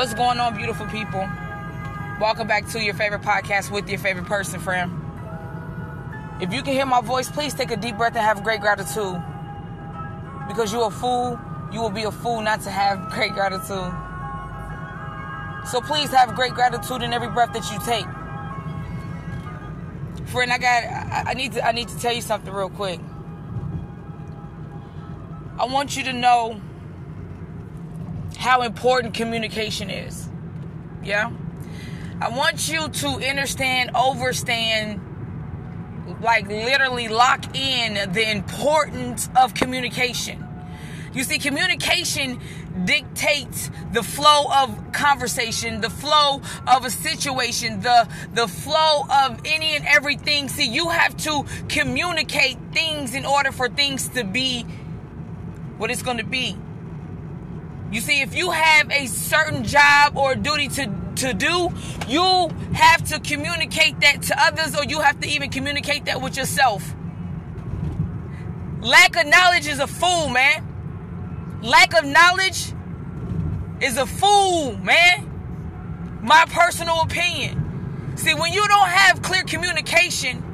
What's going on, beautiful people? Welcome back to your favorite podcast with your favorite person, friend. If you can hear my voice, please take a deep breath and have great gratitude. Because you're a fool, you will be a fool not to have great gratitude. So please have great gratitude in every breath that you take. Friend, I got I, need to I need to tell you something real quick. I want you to know how important communication is. Yeah? I want you to understand, overstand, like literally lock in the importance of communication. You see, communication dictates the flow of conversation, the flow of a situation, the the flow of any and everything. See, you have to communicate things in order for things to be what it's going to be. You see, if you have a certain job or duty to, to do, you have to communicate that to others or you have to even communicate that with yourself. Lack of knowledge is a fool, man. Lack of knowledge is a fool, man. My personal opinion. See, when you don't have clear communication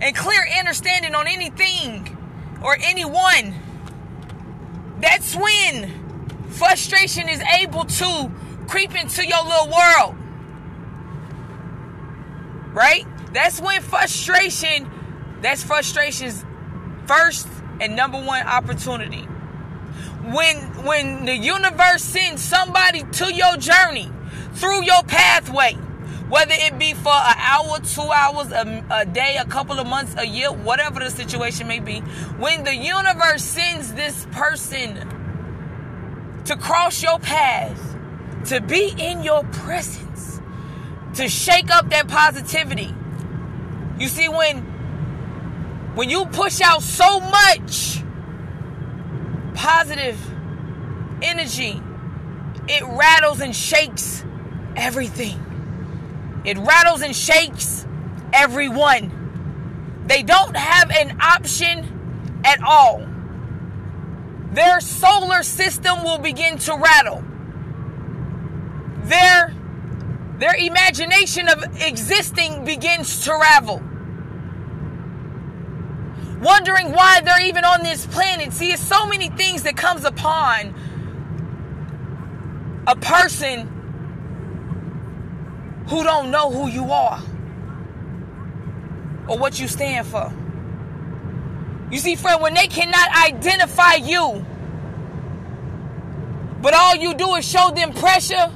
and clear understanding on anything or anyone, that's when frustration is able to creep into your little world. Right? That's when frustration, that's frustration's first and number one opportunity. When when the universe sends somebody to your journey through your pathway, whether it be for an hour, two hours, a, a, day, a couple of months, a year, whatever the situation may be, when the universe sends this person to cross your path, to be in your presence, to shake up that positivity. You see, when when you push out so much positive energy, it rattles and shakes everything. It rattles and shakes everyone. They don't have an option at all their solar system will begin to rattle. Their, their imagination of existing begins to ravel. Wondering why they're even on this planet. See, it's so many things that comes upon a person who don't know who you are or what you stand for. You see, friend, when they cannot identify you, but all you do is show them pressure,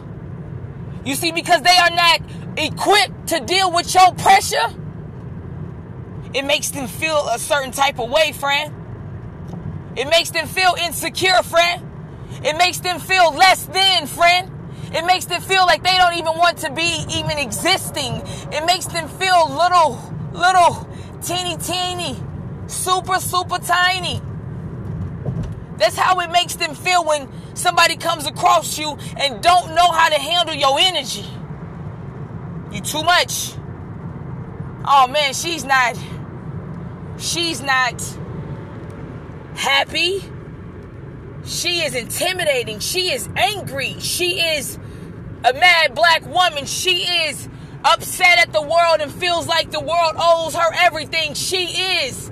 you see, because they are not equipped to deal with your pressure, it makes them feel a certain type of way, friend. It makes them feel insecure, friend. It makes them feel less than, friend. It makes them feel like they don't even want to be even existing. It makes them feel little, little, teeny, teeny super, super tiny. That's how it makes them feel when somebody comes across you and don't know how to handle your energy. You too much. Oh man, she's not she's not happy. She is intimidating. She is angry. She is a mad black woman. She is upset at the world and feels like the world owes her everything. She is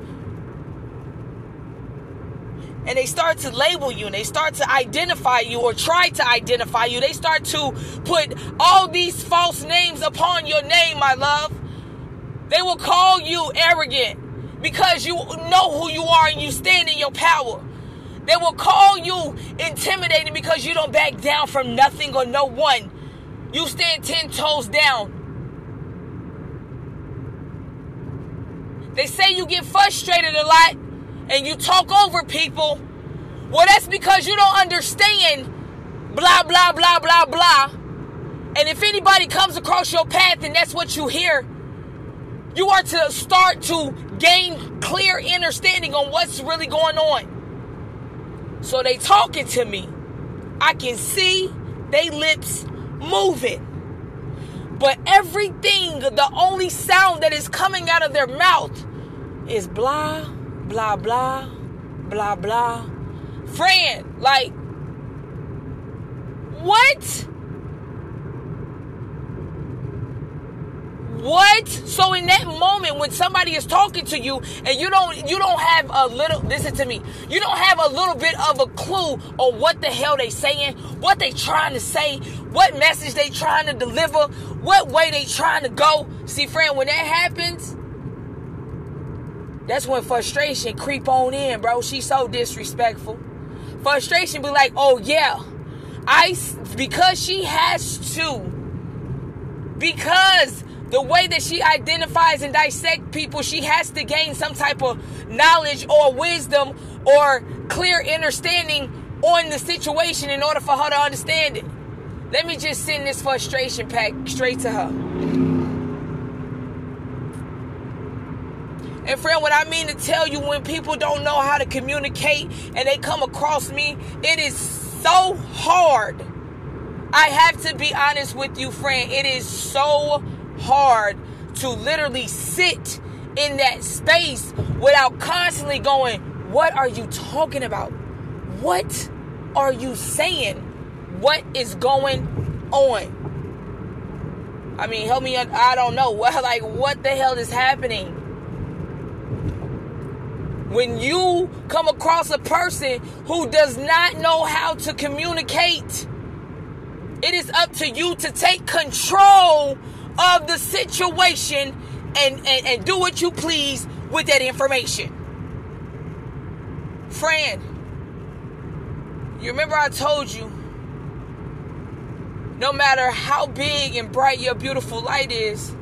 and they start to label you and they start to identify you or try to identify you. They start to put all these false names upon your name, my love. They will call you arrogant because you know who you are and you stand in your power. They will call you intimidating because you don't back down from nothing or no one. You stand 10 toes down. They say you get frustrated a lot and you talk over people, well, that's because you don't understand blah, blah, blah, blah, blah. And if anybody comes across your path and that's what you hear, you are to start to gain clear understanding on what's really going on. So they talking to me. I can see they lips moving. But everything, the only sound that is coming out of their mouth is blah, blah, blah, blah, blah friend. Like, what? What? So in that moment when somebody is talking to you and you don't you don't have a little listen to me. You don't have a little bit of a clue on what the hell they saying, what they trying to say, what message they trying to deliver, what way they trying to go. See friend, when that happens, that's when frustration creep on in, bro. She's so disrespectful. Frustration be like, "Oh yeah, I because she has to because the way that she identifies and dissect people, she has to gain some type of knowledge or wisdom or clear understanding on the situation in order for her to understand it. Let me just send this frustration pack straight to her. And friend, what I mean to tell you when people don't know how to communicate and they come across me, it is so hard. I have to be honest with you, friend. It is so hard to literally sit in that space without constantly going, What are you talking about? What are you saying? What is going on? I mean, help me. I don't know. What, like, what the hell is happening? When you come across a person who does not know how to communicate, it is up to you to take control of the situation and, and, and do what you please with that information. Friend, you remember I told you no matter how big and bright your beautiful light is,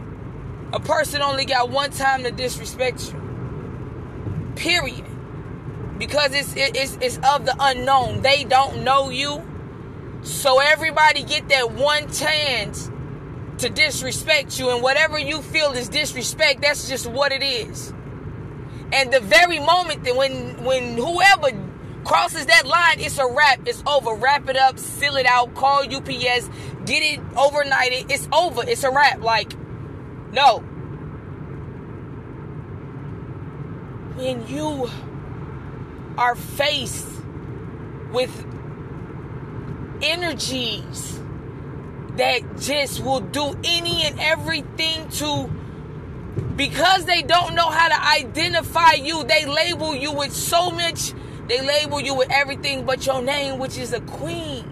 a person only got one time to disrespect you. Period. Because it's it's it's of the unknown. They don't know you. So everybody get that one chance to disrespect you, and whatever you feel is disrespect, that's just what it is. And the very moment that when when whoever crosses that line, it's a wrap. It's over. Wrap it up, seal it out, call UPS, get it overnighted. It's over. It's a wrap. Like, no. When you are faced with energies that just will do any and everything to because they don't know how to identify you they label you with so much they label you with everything but your name which is a queen.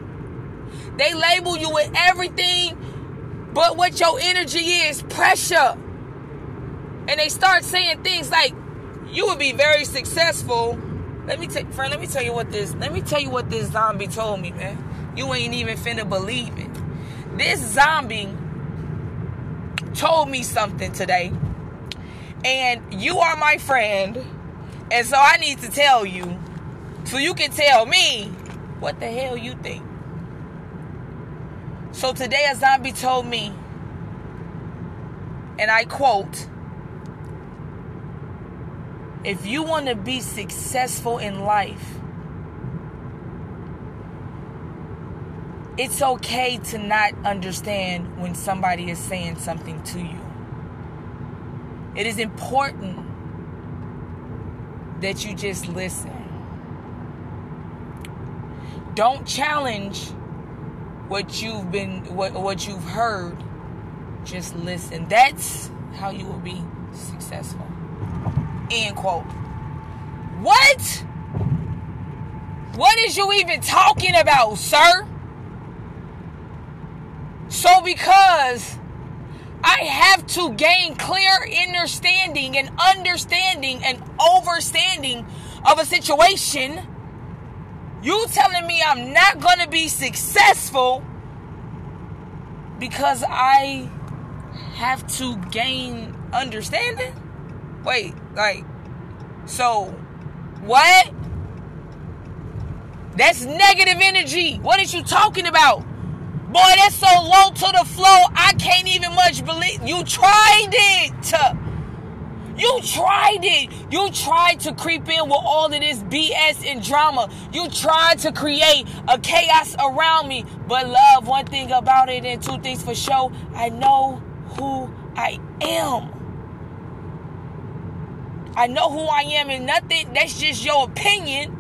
They label you with everything but what your energy is pressure. And they start saying things like you would be very successful let me tell friend let me tell you what this let me tell you what this zombie told me man you ain't even finna believe it this zombie told me something today. And you are my friend. And so I need to tell you so you can tell me what the hell you think. So today a zombie told me, and I quote, if you want to be successful in life, it's okay to not understand when somebody is saying something to you. It is important that you just listen. Don't challenge what you've been what, what you've heard. Just listen. That's how you will be successful. End quote. What? What is you even talking about, sir? So, because I have to gain clear understanding and understanding and overstanding of a situation, you telling me I'm not going to be successful because I have to gain understanding? Wait, like, so what? That's negative energy. What are you talking about? Boy, that's so low to the floor. I can't even much believe you tried it. You tried it. You tried to creep in with all of this BS and drama. You tried to create a chaos around me. But love, one thing about it and two things for sure, I know who I am. I know who I am and nothing, that's just your opinion.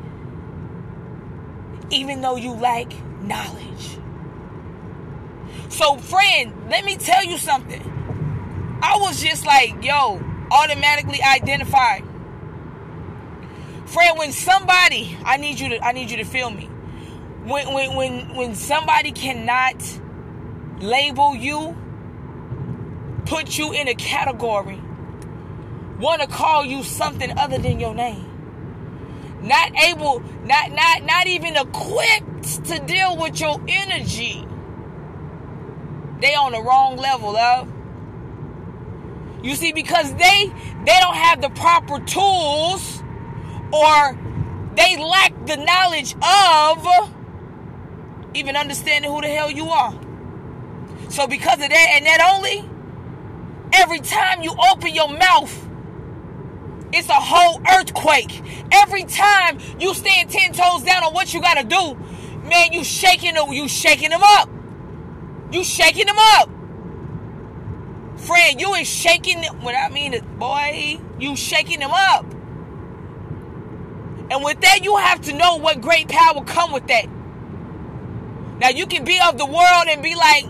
Even though you lack knowledge. So, friend, let me tell you something. I was just like, yo, automatically identified. Friend, when somebody, I need you to, I need you to feel me. When, when, when, when somebody cannot label you, put you in a category, want to call you something other than your name, not able, not, not, not even equipped to deal with your energy, they on the wrong level, love. You see, because they they don't have the proper tools or they lack the knowledge of even understanding who the hell you are. So because of that, and that only, every time you open your mouth, it's a whole earthquake. Every time you stand ten toes down on what you gotta do, man, you shaking them, you shaking them up. You shaking them up. Friend, you is shaking them. what I mean is, boy, you shaking them up. And with that, you have to know what great power come with that. Now you can be of the world and be like,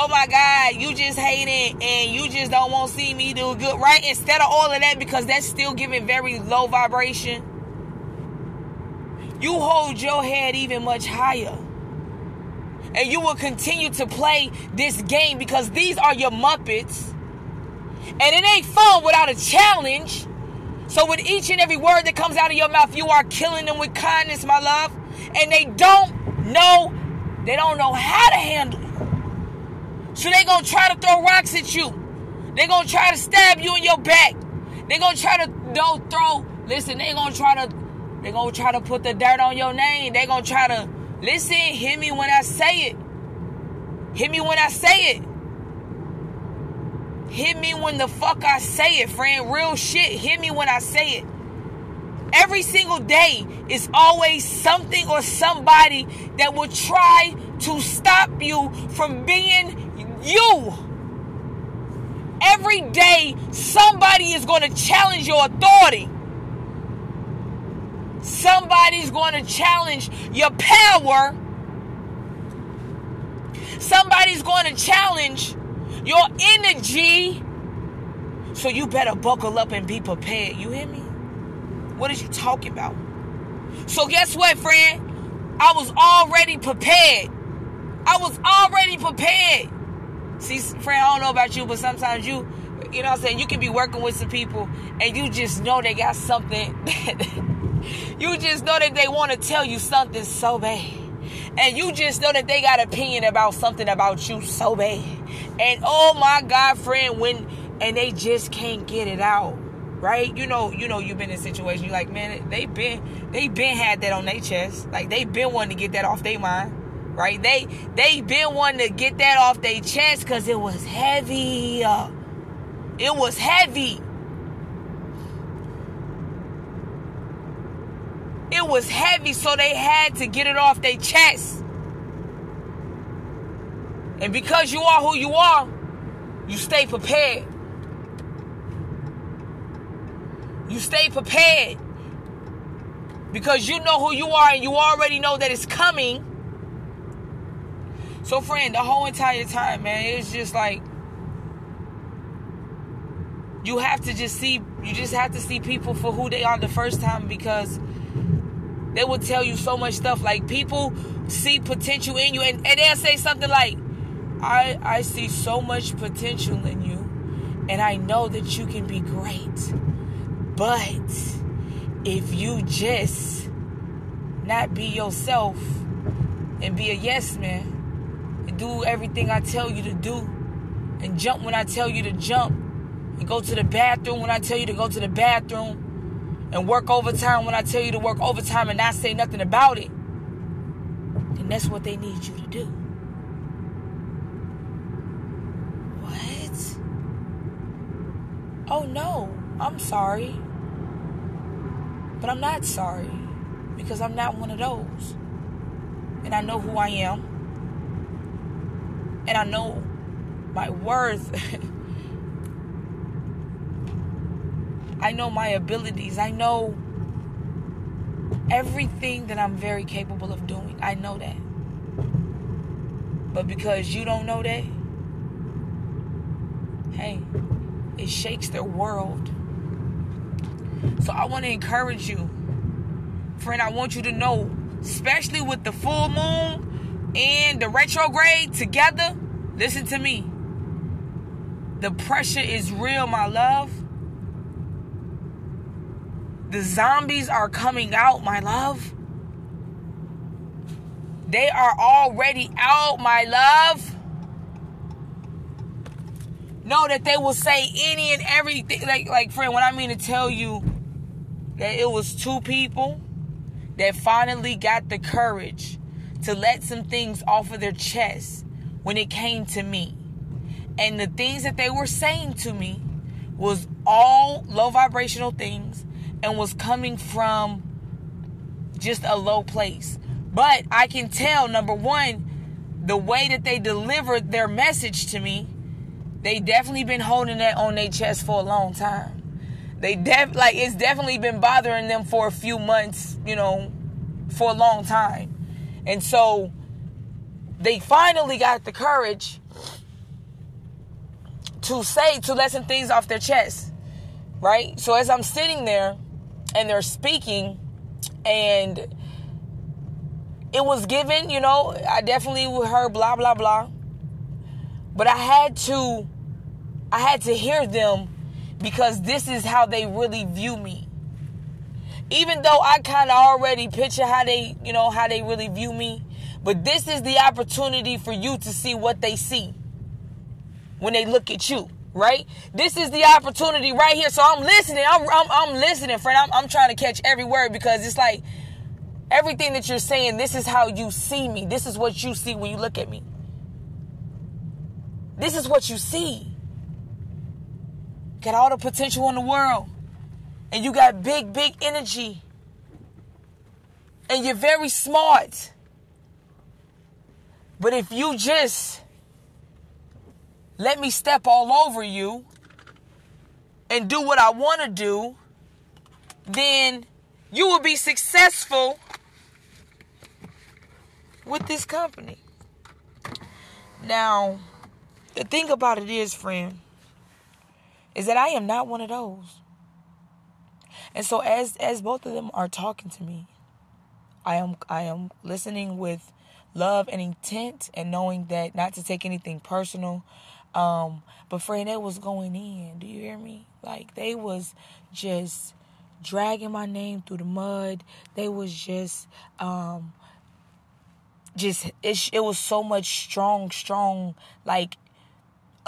oh my God, you just hate it and you just don't want to see me do good, right? Instead of all of that, because that's still giving very low vibration. You hold your head even much higher and you will continue to play this game because these are your Muppets. And it ain't fun without a challenge. So, with each and every word that comes out of your mouth, you are killing them with kindness, my love. And they don't know, they don't know how to handle it. So, they gonna try to throw rocks at you. they gonna try to stab you in your back. they gonna try to don't throw, listen, they gonna try to, they gonna try to put the dirt on your name. they gonna try to Listen, hear me when I say it. Hear me when I say it. Hit me when the fuck I say it, friend. Real shit. Hit me when I say it. Every single day is always something or somebody that will try to stop you from being you. Every day, somebody is going to challenge your authority. Somebody's going to challenge your power. Somebody's going to challenge your energy. So you better buckle up and be prepared. You hear me? What is you talking about? So guess what, friend? I was already prepared. I was already prepared. See, friend, I don't know about you, but sometimes you, you know what I'm saying, you can be working with some people and you just know they got something You just know that they want to tell you something so bad. And you just know that they got opinion about something about you so bad. And oh my God, friend, when and they just can't get it out. Right? You know, you know you've been in a situation, you're like, man, they've been they've been had that on their chest. Like they've been wanting to get that off their mind. Right? They they been wanting to get that off their chest because it was heavy. It was heavy. It was heavy, so they had to get it off their chest. And because you are who you are, you stay prepared. You stay prepared. Because you know who you are and you already know that it's coming. So, friend, the whole entire time, man, it's just like you have to just see, you just have to see people for who they are the first time because they will tell you so much stuff. Like people see potential in you, and, and they'll say something like, I, I see so much potential in you, and I know that you can be great. But if you just not be yourself and be a yes man do everything I tell you to do and jump when I tell you to jump and go to the bathroom when I tell you to go to the bathroom and work overtime when I tell you to work overtime and not say nothing about it, then that's what they need you to do. What? Oh no, I'm sorry. But I'm not sorry because I'm not one of those. And I know who I am. And I know my worth. I know my abilities. I know everything that I'm very capable of doing. I know that. But because you don't know that, hey, it shakes their world. So I want to encourage you, friend. I want you to know, especially with the full moon and the retrograde together, listen to me. The pressure is real, my love. The zombies are coming out, my love. They are already out, my love. Know that they will say any and everything. Like, like, friend, what I mean to tell you that it was two people that finally got the courage to let some things off of their chest when it came to me. And the things that they were saying to me was all low vibrational things and was coming from just a low place. But I can tell, number one, the way that they delivered their message to me, they definitely been holding that on their chest for a long time. They def like it's definitely been bothering them for a few months, you know, for a long time. And so they finally got the courage to say to let some things off their chest. Right? So as I'm sitting there and they're speaking and it was given, you know, I definitely heard blah blah blah. But I had to I had to hear them because this is how they really view me. Even though I kind of already picture how they, you know, how they really view me, but this is the opportunity for you to see what they see when they look at you, right? This is the opportunity right here. So I'm listening. I'm I'm, I'm listening, friend. I'm, I'm trying to catch every word because it's like everything that you're saying. This is how you see me. This is what you see when you look at me. This is what you see. Got all the potential in the world. And you got big, big energy. And you're very smart. But if you just let me step all over you and do what I want to do, then you will be successful with this company. Now, the thing about it is, friend, is that I am not one of those. And so as as both of them are talking to me, I am I am listening with love and intent and knowing that not to take anything personal. Um, but friend, was going in. Do you hear me? Like they was just dragging my name through the mud. They was just um just it, it was so much strong strong like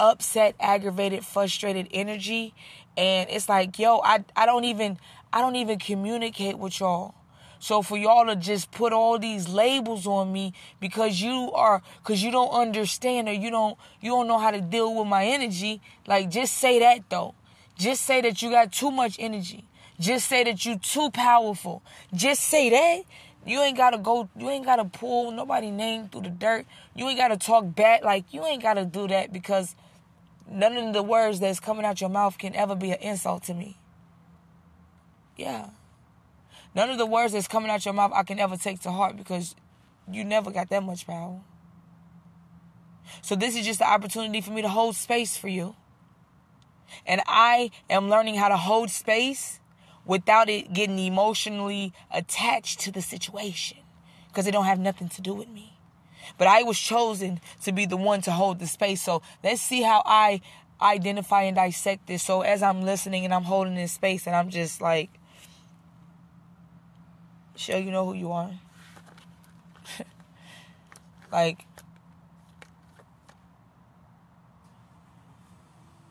upset, aggravated, frustrated energy. And it's like, yo, I, I don't even I don't even communicate with y'all. So for y'all to just put all these labels on me because you are because you don't understand or you don't you don't know how to deal with my energy, like just say that though. Just say that you got too much energy. Just say that you too powerful. Just say that. You ain't gotta go. You ain't gotta pull nobody name through the dirt. You ain't gotta talk bad. Like you ain't gotta do that because none of the words that's coming out your mouth can ever be an insult to me. Yeah. None of the words that's coming out your mouth I can ever take to heart because you never got that much power. So this is just the opportunity for me to hold space for you. And I am learning how to hold space without it getting emotionally attached to the situation because it don't have nothing to do with me. But I was chosen to be the one to hold the space. So let's see how I identify and dissect this. So as I'm listening and I'm holding this space and I'm just like, sure you know who you are. like,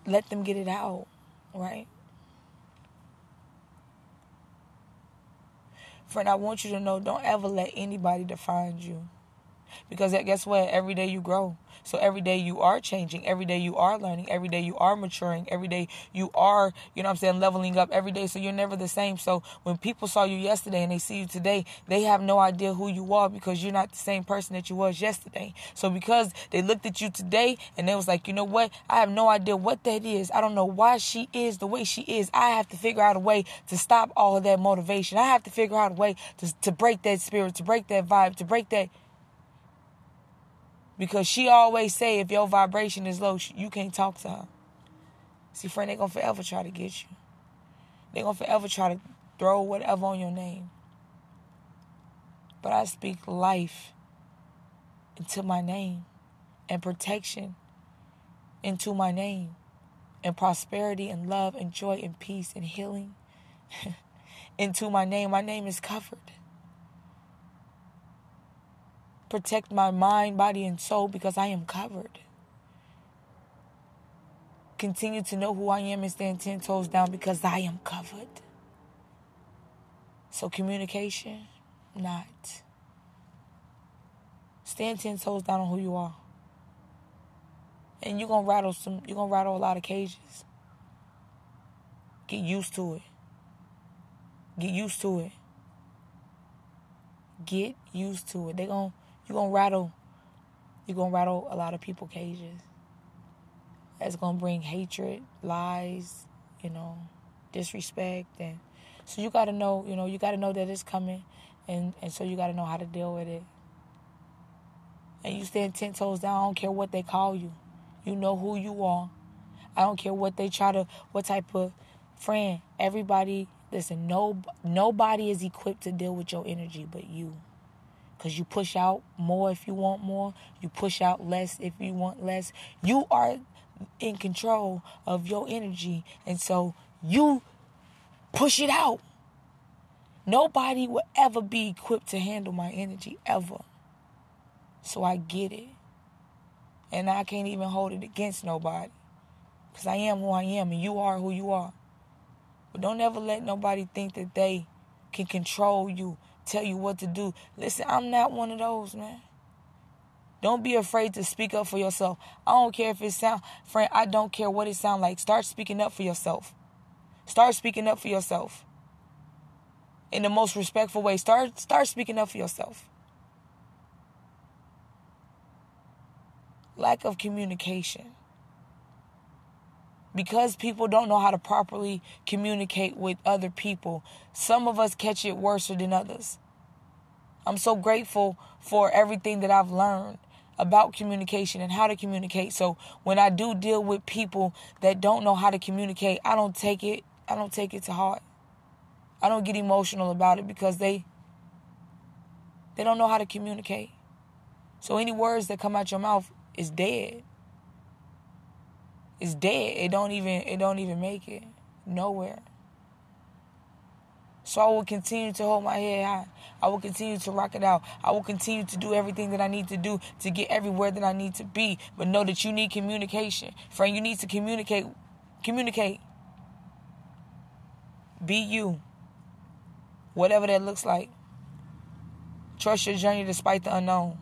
let them get it out, right? Friend, I want you to know don't ever let anybody define you. Because guess what? Every day you grow. So every day you are changing. Every day you are learning. Every day you are maturing. Every day you are, you know what I'm saying, leveling up every day. So you're never the same. So when people saw you yesterday and they see you today, they have no idea who you are because you're not the same person that you was yesterday. So because they looked at you today and they was like, you know what? I have no idea what that is. I don't know why she is the way she is. I have to figure out a way to stop all of that motivation. I have to figure out a way to, to break that spirit, to break that vibe, to break that because she always say if your vibration is low, you can't talk to her. See, friend, they're going to forever try to get you. They're going to forever try to throw whatever on your name. But I speak life into my name and protection into my name and prosperity and love and joy and peace and healing into my name. My name is covered. Protect my mind, body, and soul because I am covered. Continue to know who I am and stand 10 toes down because I am covered. So, communication, not. Stand 10 toes down on who you are. And you're going to rattle some, you're going to rattle a lot of cages. Get used to it. Get used to it. Get used to it. They're going, you're to rattle, you're to rattle a lot of people cages. That's to bring hatred, lies, you know, disrespect. And so you got to know, you know, you got to know that it's coming. And, and so you got to know how to deal with it. And you stand 10 toes down. I don't care what they call you. You know who you are. I don't care what they try to, what type of friend. Everybody, listen, no, nobody is equipped to deal with your energy but you. Because you push out more if you want more. You push out less if you want less. You are in control of your energy. And so you push it out. Nobody will ever be equipped to handle my energy, ever. So I get it. And I can't even hold it against nobody. Because I am who I am and you are who you are. But don't ever let nobody think that they can control you, tell you what to do. Listen, I'm not one of those, man. Don't be afraid to speak up for yourself. I don't care if it sound friend, I don't care what it sound like. Start speaking up for yourself. Start speaking up for yourself. In the most respectful way. Start start speaking up for yourself. Lack of communication. Because people don't know how to properly communicate with other people, some of us catch it worse than others. I'm so grateful for everything that I've learned about communication and how to communicate. So when I do deal with people that don't know how to communicate, I don't take it I don't take it to heart. I don't get emotional about it because they they don't know how to communicate. So any words that come out your mouth is dead. It's dead. It don't even it don't even make it nowhere. So I will continue to hold my head high. I will continue to rock it out. I will continue to do everything that I need to do to get everywhere that I need to be. But know that you need communication. Friend, you need to communicate. Communicate. Be you. Whatever that looks like. Trust your journey despite the unknown.